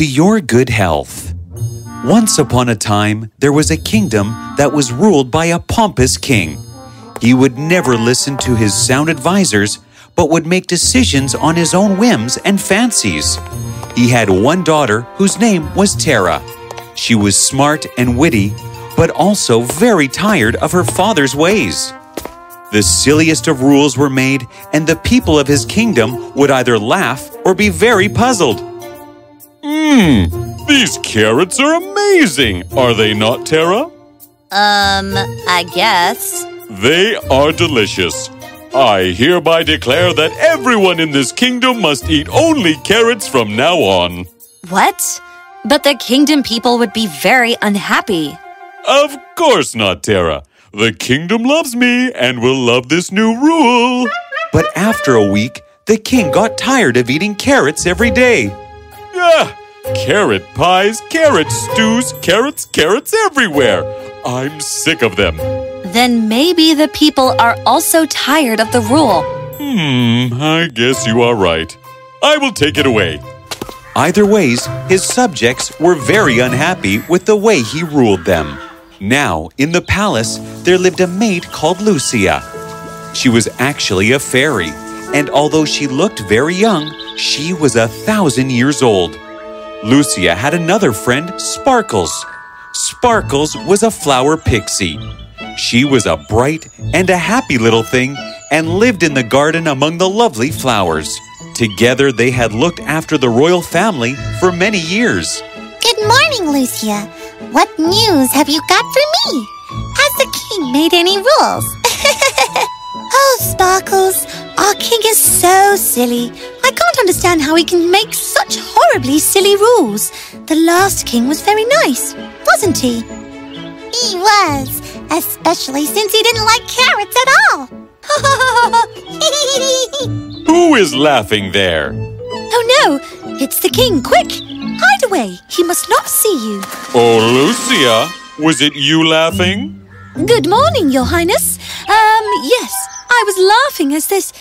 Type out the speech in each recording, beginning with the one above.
To your good health. Once upon a time, there was a kingdom that was ruled by a pompous king. He would never listen to his sound advisors, but would make decisions on his own whims and fancies. He had one daughter whose name was Tara. She was smart and witty, but also very tired of her father's ways. The silliest of rules were made, and the people of his kingdom would either laugh or be very puzzled. Mmm, these carrots are amazing, are they not, Tara? Um, I guess. They are delicious. I hereby declare that everyone in this kingdom must eat only carrots from now on. What? But the kingdom people would be very unhappy. Of course not, Tara. The kingdom loves me and will love this new rule. But after a week, the king got tired of eating carrots every day. Ah, carrot pies, carrot stews, carrots, carrots everywhere. I'm sick of them. Then maybe the people are also tired of the rule. Hmm, I guess you are right. I will take it away. Either ways, his subjects were very unhappy with the way he ruled them. Now, in the palace, there lived a maid called Lucia. She was actually a fairy, and although she looked very young, she was a thousand years old. Lucia had another friend, Sparkles. Sparkles was a flower pixie. She was a bright and a happy little thing and lived in the garden among the lovely flowers. Together, they had looked after the royal family for many years. Good morning, Lucia. What news have you got for me? Has the king made any rules? oh, Sparkles, our king is so silly. I can't understand how he can make such horribly silly rules. The last king was very nice, wasn't he? He was, especially since he didn't like carrots at all. Who is laughing there? Oh no, it's the king. Quick, hide away. He must not see you. Oh, Lucia, was it you laughing? Good morning, Your Highness. Um, yes, I was laughing as this.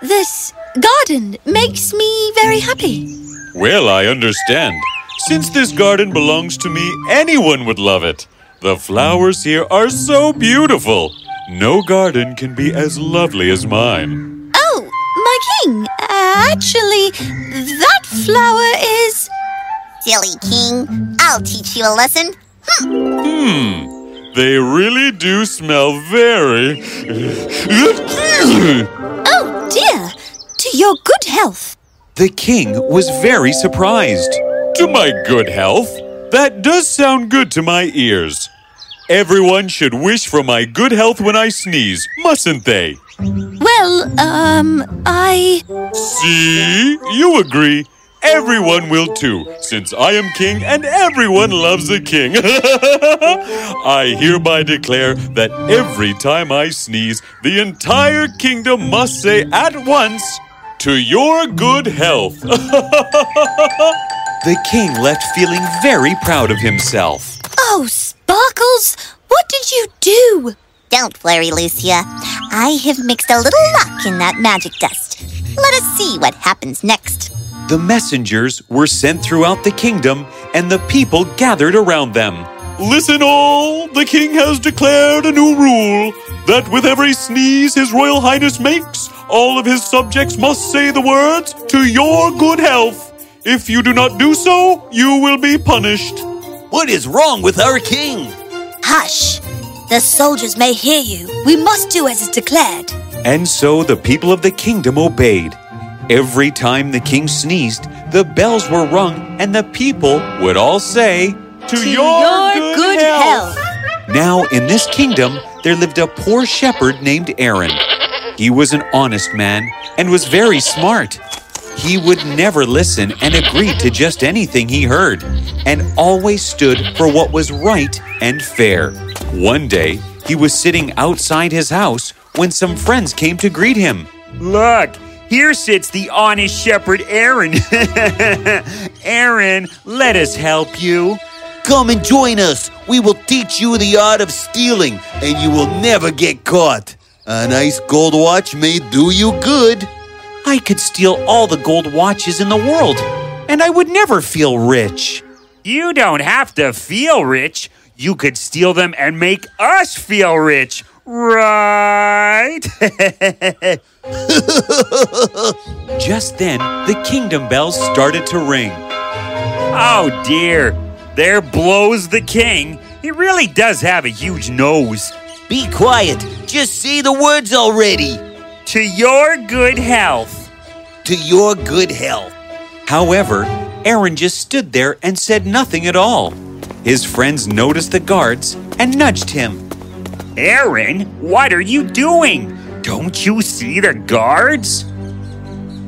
this garden makes me very happy. Well, I understand. Since this garden belongs to me, anyone would love it. The flowers here are so beautiful. No garden can be as lovely as mine. Oh, my king. Uh, actually, that flower is. Silly king, I'll teach you a lesson. Hmm, they really do smell very. Oh dear! To your good health. The king was very surprised. to my good health? That does sound good to my ears. Everyone should wish for my good health when I sneeze, mustn't they? Well, um, I. See? You agree. Everyone will too, since I am king and everyone loves a king. I hereby declare that every time I sneeze, the entire kingdom must say at once, To your good health. The king left feeling very proud of himself. Oh, Sparkles! What did you do? Don't worry, Lucia. I have mixed a little luck in that magic dust. Let us see what happens next. The messengers were sent throughout the kingdom, and the people gathered around them. Listen all, the king has declared a new rule that with every sneeze his royal highness makes, all of his subjects must say the words, to your good health. If you do not do so, you will be punished. What is wrong with our king? Hush! The soldiers may hear you. We must do as is declared. And so the people of the kingdom obeyed. Every time the king sneezed, the bells were rung, and the people would all say, To, your, good, health. Now, in this kingdom, there lived a poor shepherd named Aaron. He was an honest man and was very smart. He would never listen and agreed to just anything he heard, and always stood for what was right and fair. One day, he was sitting outside his house when some friends came to greet him. Look, here sits the honest shepherd Aaron. Aaron, let us help you. Come and join us. We will teach you the art of stealing, and you will never get caught. A nice gold watch may do you good. I could steal all the gold watches in the world. and I would never feel rich. You don't have to feel rich. You could steal them and make us feel rich, right? Just then, the kingdom bells started to ring. oh dear. There blows the king. He really does have a huge nose. Be quiet. Just say the words already. To your good health. To your good health. However, Aaron just stood there and said nothing at all. His friends noticed the guards and nudged him. Aaron, what are you doing? Don't you see the guards?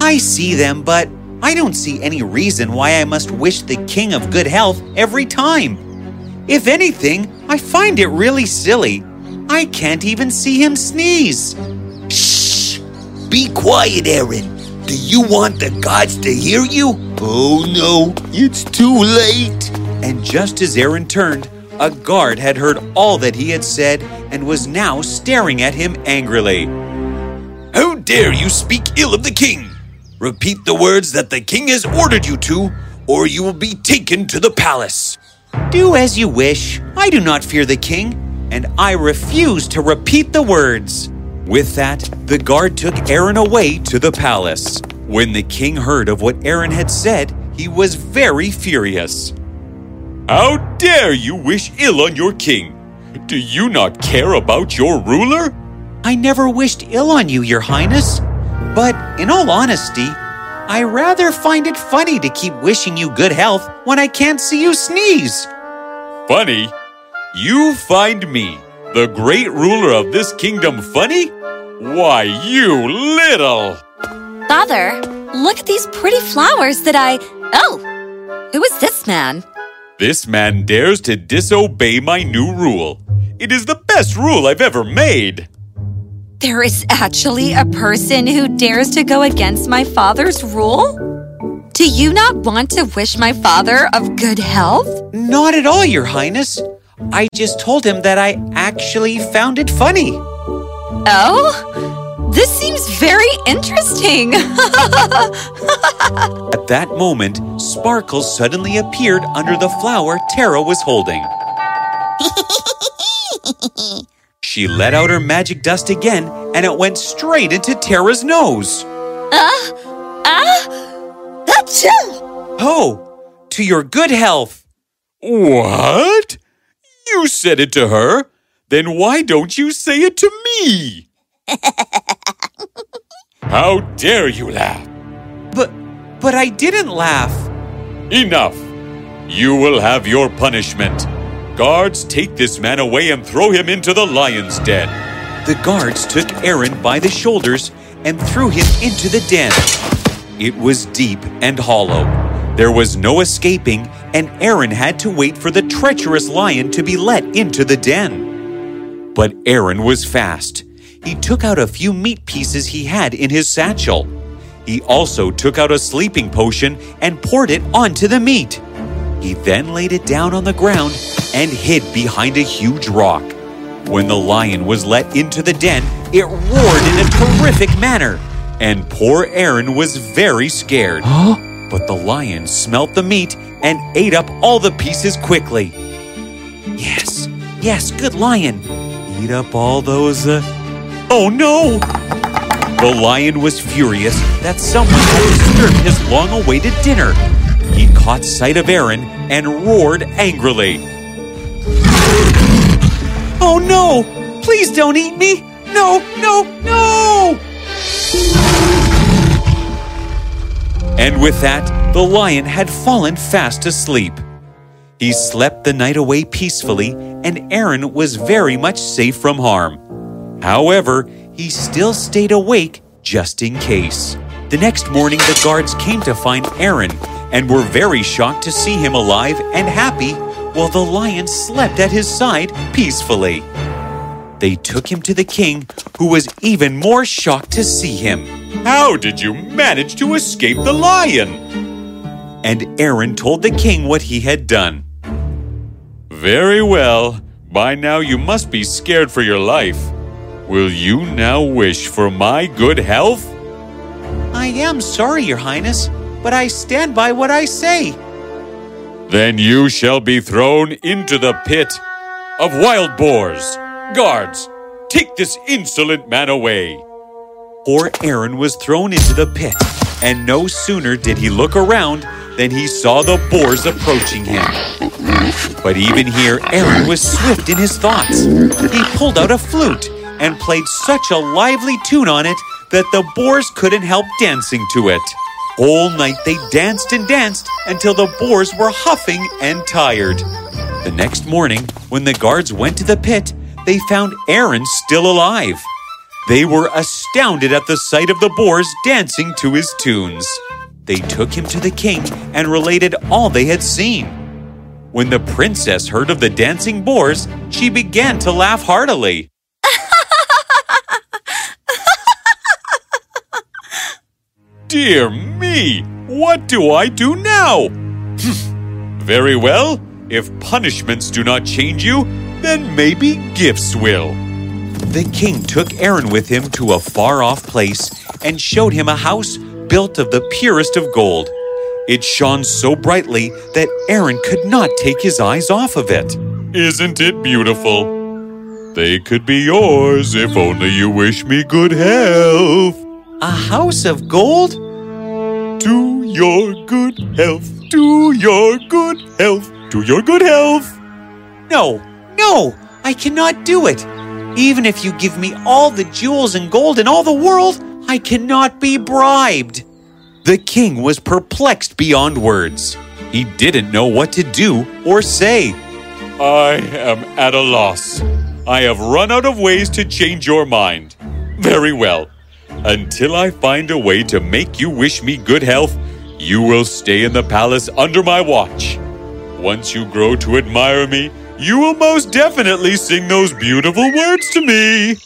I see them, but I don't see any reason why I must wish the king of good health every time. If anything, I find it really silly. I can't even see him sneeze. Shh! Be quiet, Aaron. Do you want the gods to hear you? Oh no, it's too late. And just as Aaron turned, a guard had heard all that he had said and was now staring at him angrily. How dare you speak ill of the king? Repeat the words that the king has ordered you to, or you will be taken to the palace. Do as you wish. I do not fear the king, and I refuse to repeat the words. With that, the guard took Aaron away to the palace. When the king heard of what Aaron had said, he was very furious. How dare you wish ill on your king? Do you not care about your ruler? I never wished ill on you, your highness. But in all honesty, I rather find it funny to keep wishing you good health when I can't see you sneeze. Funny? You find me, the great ruler of this kingdom, funny? Why, you little. Father, look at these pretty flowers that I. Oh! Who is this man? This man dares to disobey my new rule. It is the best rule I've ever made. There is actually a person who dares to go against my father's rule? Do you not want to wish my father of good health? Not at all, your highness. I just told him that I actually found it funny. Oh? This seems very interesting. At that moment, Sparkles suddenly appeared under the flower Tara was holding. she let out her magic dust again, and it went straight into Tara's nose. Ah! Ah! Achoo! Oh, to your good health. What? You said it to her? Then why don't you say it to me? How dare you laugh? But, but I didn't laugh. Enough! You will have your punishment. Guards, take this man away and throw him into the lion's den. The guards took Aaron by the shoulders and threw him into the den. It was deep and hollow. There was no escaping, and Aaron had to wait for the treacherous lion to be let into the den. But Aaron was fast. He took out a few meat pieces he had in his satchel. He also took out a sleeping potion and poured it onto the meat. He then laid it down on the ground and hid behind a huge rock. When the lion was let into the den, it roared in a terrific manner, and poor Aaron was very scared. But the lion smelt the meat and ate up all the pieces quickly. Yes, yes, good lion. Eat up all those, uh... Oh no! The lion was furious that someone had disturbed his long awaited dinner. He caught sight of Aaron and roared angrily. Oh no! Please don't eat me! No, no, no! And with that, the lion had fallen fast asleep. He slept the night away peacefully, and Aaron was very much safe from harm. However, he still stayed awake just in case. The next morning, the guards came to find Aaron and were very shocked to see him alive and happy while the lion slept at his side peacefully. They took him to the king, who was even more shocked to see him. How did you manage to escape the lion? And Aaron told the king what he had done. Very well. By now you must be scared for your life. Will you now wish for my good health? I am sorry, Your Highness, but I stand by what I say. Then you shall be thrown into the pit of wild boars. Guards, take this insolent man away. Poor Aaron was thrown into the pit, and no sooner did he look around than he saw the boars approaching him. But even here, Aaron was swift in his thoughts. He pulled out a flute and played such a lively tune on it that the boars couldn't help dancing to it. All night they danced and danced until the boars were huffing and tired. The next morning, when the guards went to the pit, they found Aaron still alive. They were astounded at the sight of the boars dancing to his tunes. They took him to the king and related all they had seen. When the princess heard of the dancing boars, she began to laugh heartily. Dear me, what do I do now? Very well, if punishments do not change you, then maybe gifts will. The king took Aaron with him to a far off place and showed him a house built of the purest of gold. It shone so brightly that Aaron could not take his eyes off of it. Isn't it beautiful? They could be yours if only you wish me good health. A house of gold? To your good health, to your good health, to your good health. No, no, I cannot do it. Even if you give me all the jewels and gold in all the world, I cannot be bribed. The king was perplexed beyond words. He didn't know what to do or say. I am at a loss. I have run out of ways to change your mind. Very well. Until I find a way to make you wish me good health, you will stay in the palace under my watch. Once you grow to admire me, you will most definitely sing those beautiful words to me.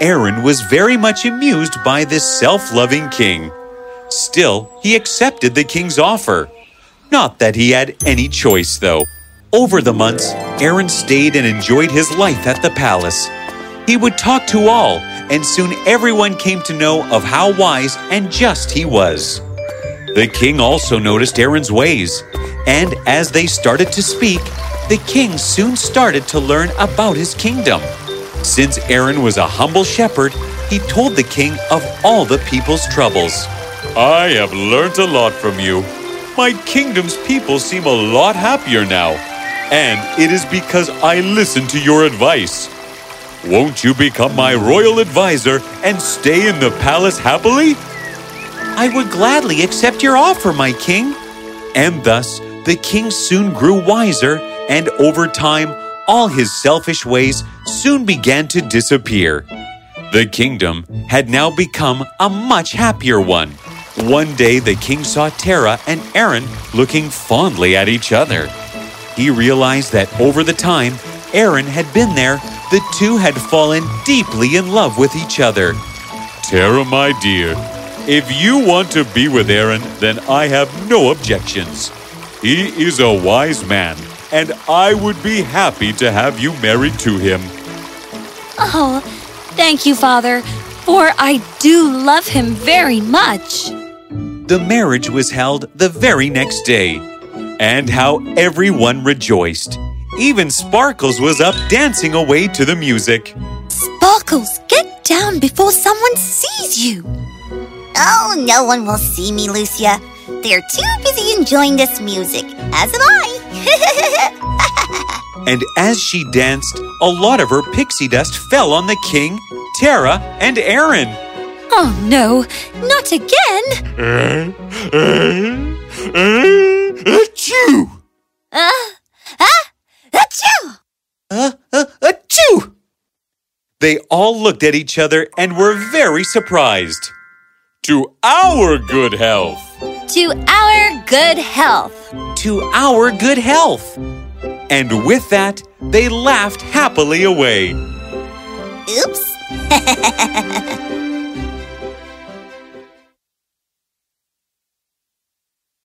Aaron was very much amused by this self loving king. Still, he accepted the king's offer. Not that he had any choice, though. Over the months, Aaron stayed and enjoyed his life at the palace. He would talk to all, and soon everyone came to know of how wise and just he was. The king also noticed Aaron's ways, and as they started to speak, the king soon started to learn about his kingdom. Since Aaron was a humble shepherd, he told the king of all the people's troubles. I have learnt a lot from you. My kingdom's people seem a lot happier now, and it is because I listened to your advice. Won't you become my royal advisor and stay in the palace happily? I would gladly accept your offer, my king. And thus, the king soon grew wiser, and over time, all his selfish ways soon began to disappear. The kingdom had now become a much happier one. One day, the king saw Tara and Aaron looking fondly at each other. He realized that over the time Aaron had been there, the two had fallen deeply in love with each other. Tara, my dear, if you want to be with Aaron, then I have no objections. He is a wise man, and I would be happy to have you married to him. Oh, thank you, Father, for I do love him very much. The marriage was held the very next day, and how everyone rejoiced. Even Sparkles was up dancing away to the music. Sparkles, get down before someone sees you. Oh, no one will see me, Lucia. They're too busy enjoying this music, as am I. And as she danced, a lot of her pixie dust fell on the king, Tara, and Aaron. Oh no, not again! Eh? Eh? Eh? Achoo! uh, ah, achoo! Uh, uh, achoo! They all looked at each other and were very surprised. To our good health! To our good health. To our good health. And with that, they laughed happily away. Oops.